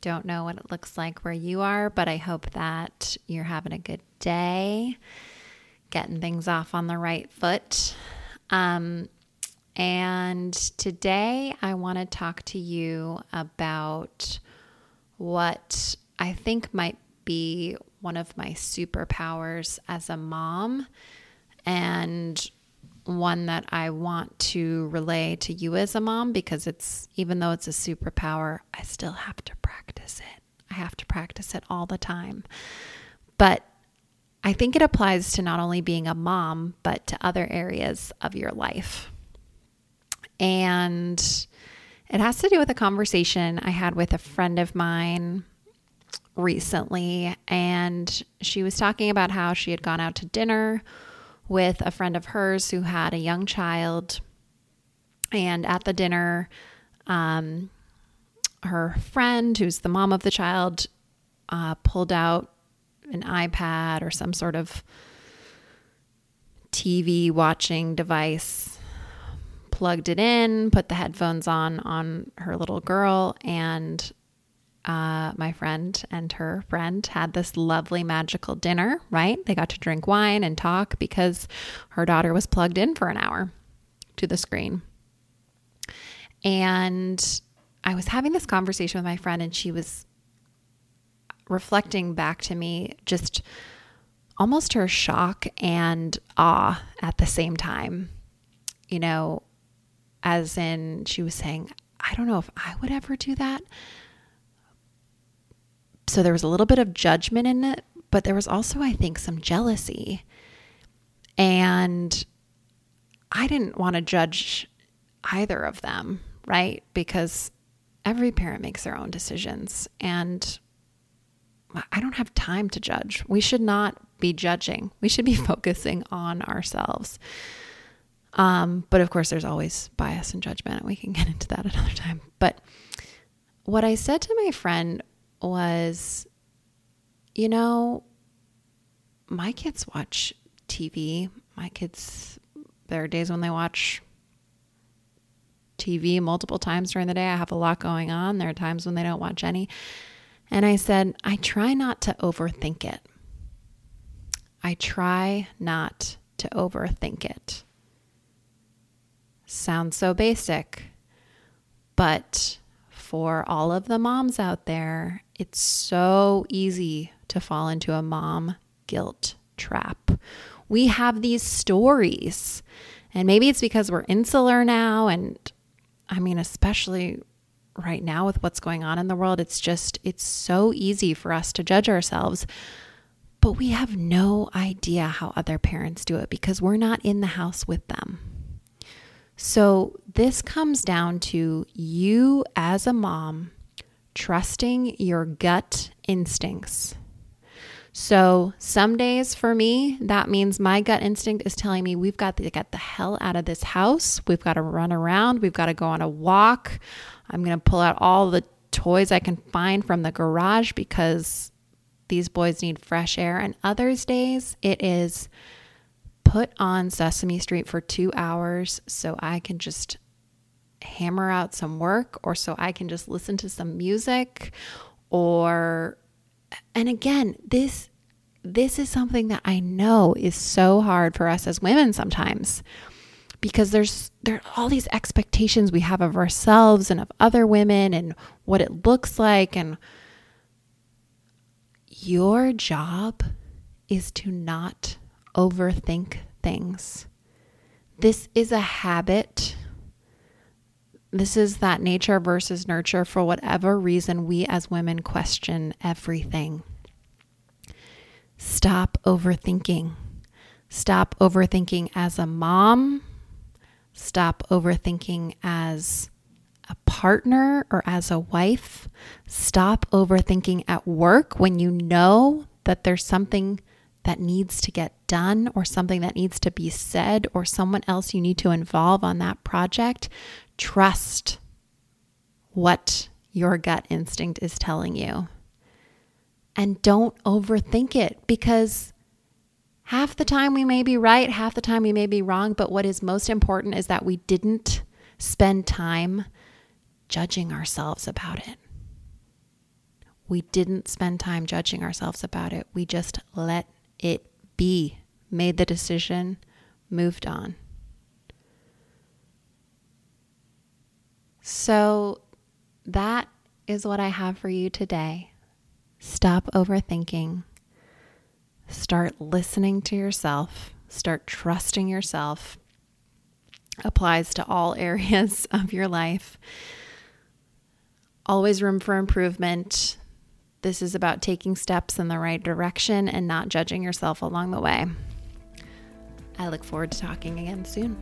don't know what it looks like where you are, but I hope that you're having a good day, getting things off on the right foot. Um, and today I want to talk to you about what I think might be one of my superpowers as a mom and one that I want to relay to you as a mom because it's even though it's a superpower, I still have to practice it. I have to practice it all the time. But I think it applies to not only being a mom, but to other areas of your life. And it has to do with a conversation I had with a friend of mine recently. And she was talking about how she had gone out to dinner with a friend of hers who had a young child. And at the dinner, um, her friend, who's the mom of the child, uh, pulled out an iPad or some sort of TV watching device, plugged it in, put the headphones on on her little girl, and uh, my friend and her friend had this lovely magical dinner, right? They got to drink wine and talk because her daughter was plugged in for an hour to the screen. And I was having this conversation with my friend, and she was reflecting back to me just almost her shock and awe at the same time. You know, as in, she was saying, I don't know if I would ever do that so there was a little bit of judgment in it, but there was also, I think, some jealousy. And I didn't want to judge either of them, right? Because every parent makes their own decisions. And I don't have time to judge. We should not be judging, we should be focusing on ourselves. Um, but of course, there's always bias and judgment, and we can get into that another time. But what I said to my friend was, you know, my kids watch TV. My kids, there are days when they watch TV multiple times during the day. I have a lot going on. There are times when they don't watch any. And I said, I try not to overthink it. I try not to overthink it. Sounds so basic, but for all of the moms out there, it's so easy to fall into a mom guilt trap. We have these stories, and maybe it's because we're insular now. And I mean, especially right now with what's going on in the world, it's just, it's so easy for us to judge ourselves. But we have no idea how other parents do it because we're not in the house with them. So, this comes down to you as a mom trusting your gut instincts. So, some days for me, that means my gut instinct is telling me we've got to get the hell out of this house. We've got to run around. We've got to go on a walk. I'm going to pull out all the toys I can find from the garage because these boys need fresh air. And others days, it is put on Sesame Street for two hours so I can just hammer out some work or so I can just listen to some music or and again this this is something that I know is so hard for us as women sometimes because there's there are all these expectations we have of ourselves and of other women and what it looks like and your job is to not overthink things. This is a habit. This is that nature versus nurture. For whatever reason, we as women question everything. Stop overthinking. Stop overthinking as a mom. Stop overthinking as a partner or as a wife. Stop overthinking at work when you know that there's something that needs to get done or something that needs to be said or someone else you need to involve on that project, trust what your gut instinct is telling you. And don't overthink it because half the time we may be right, half the time we may be wrong. But what is most important is that we didn't spend time judging ourselves about it. We didn't spend time judging ourselves about it. We just let it be, made the decision, moved on. So that is what I have for you today. Stop overthinking. Start listening to yourself. Start trusting yourself. Applies to all areas of your life. Always room for improvement. This is about taking steps in the right direction and not judging yourself along the way. I look forward to talking again soon.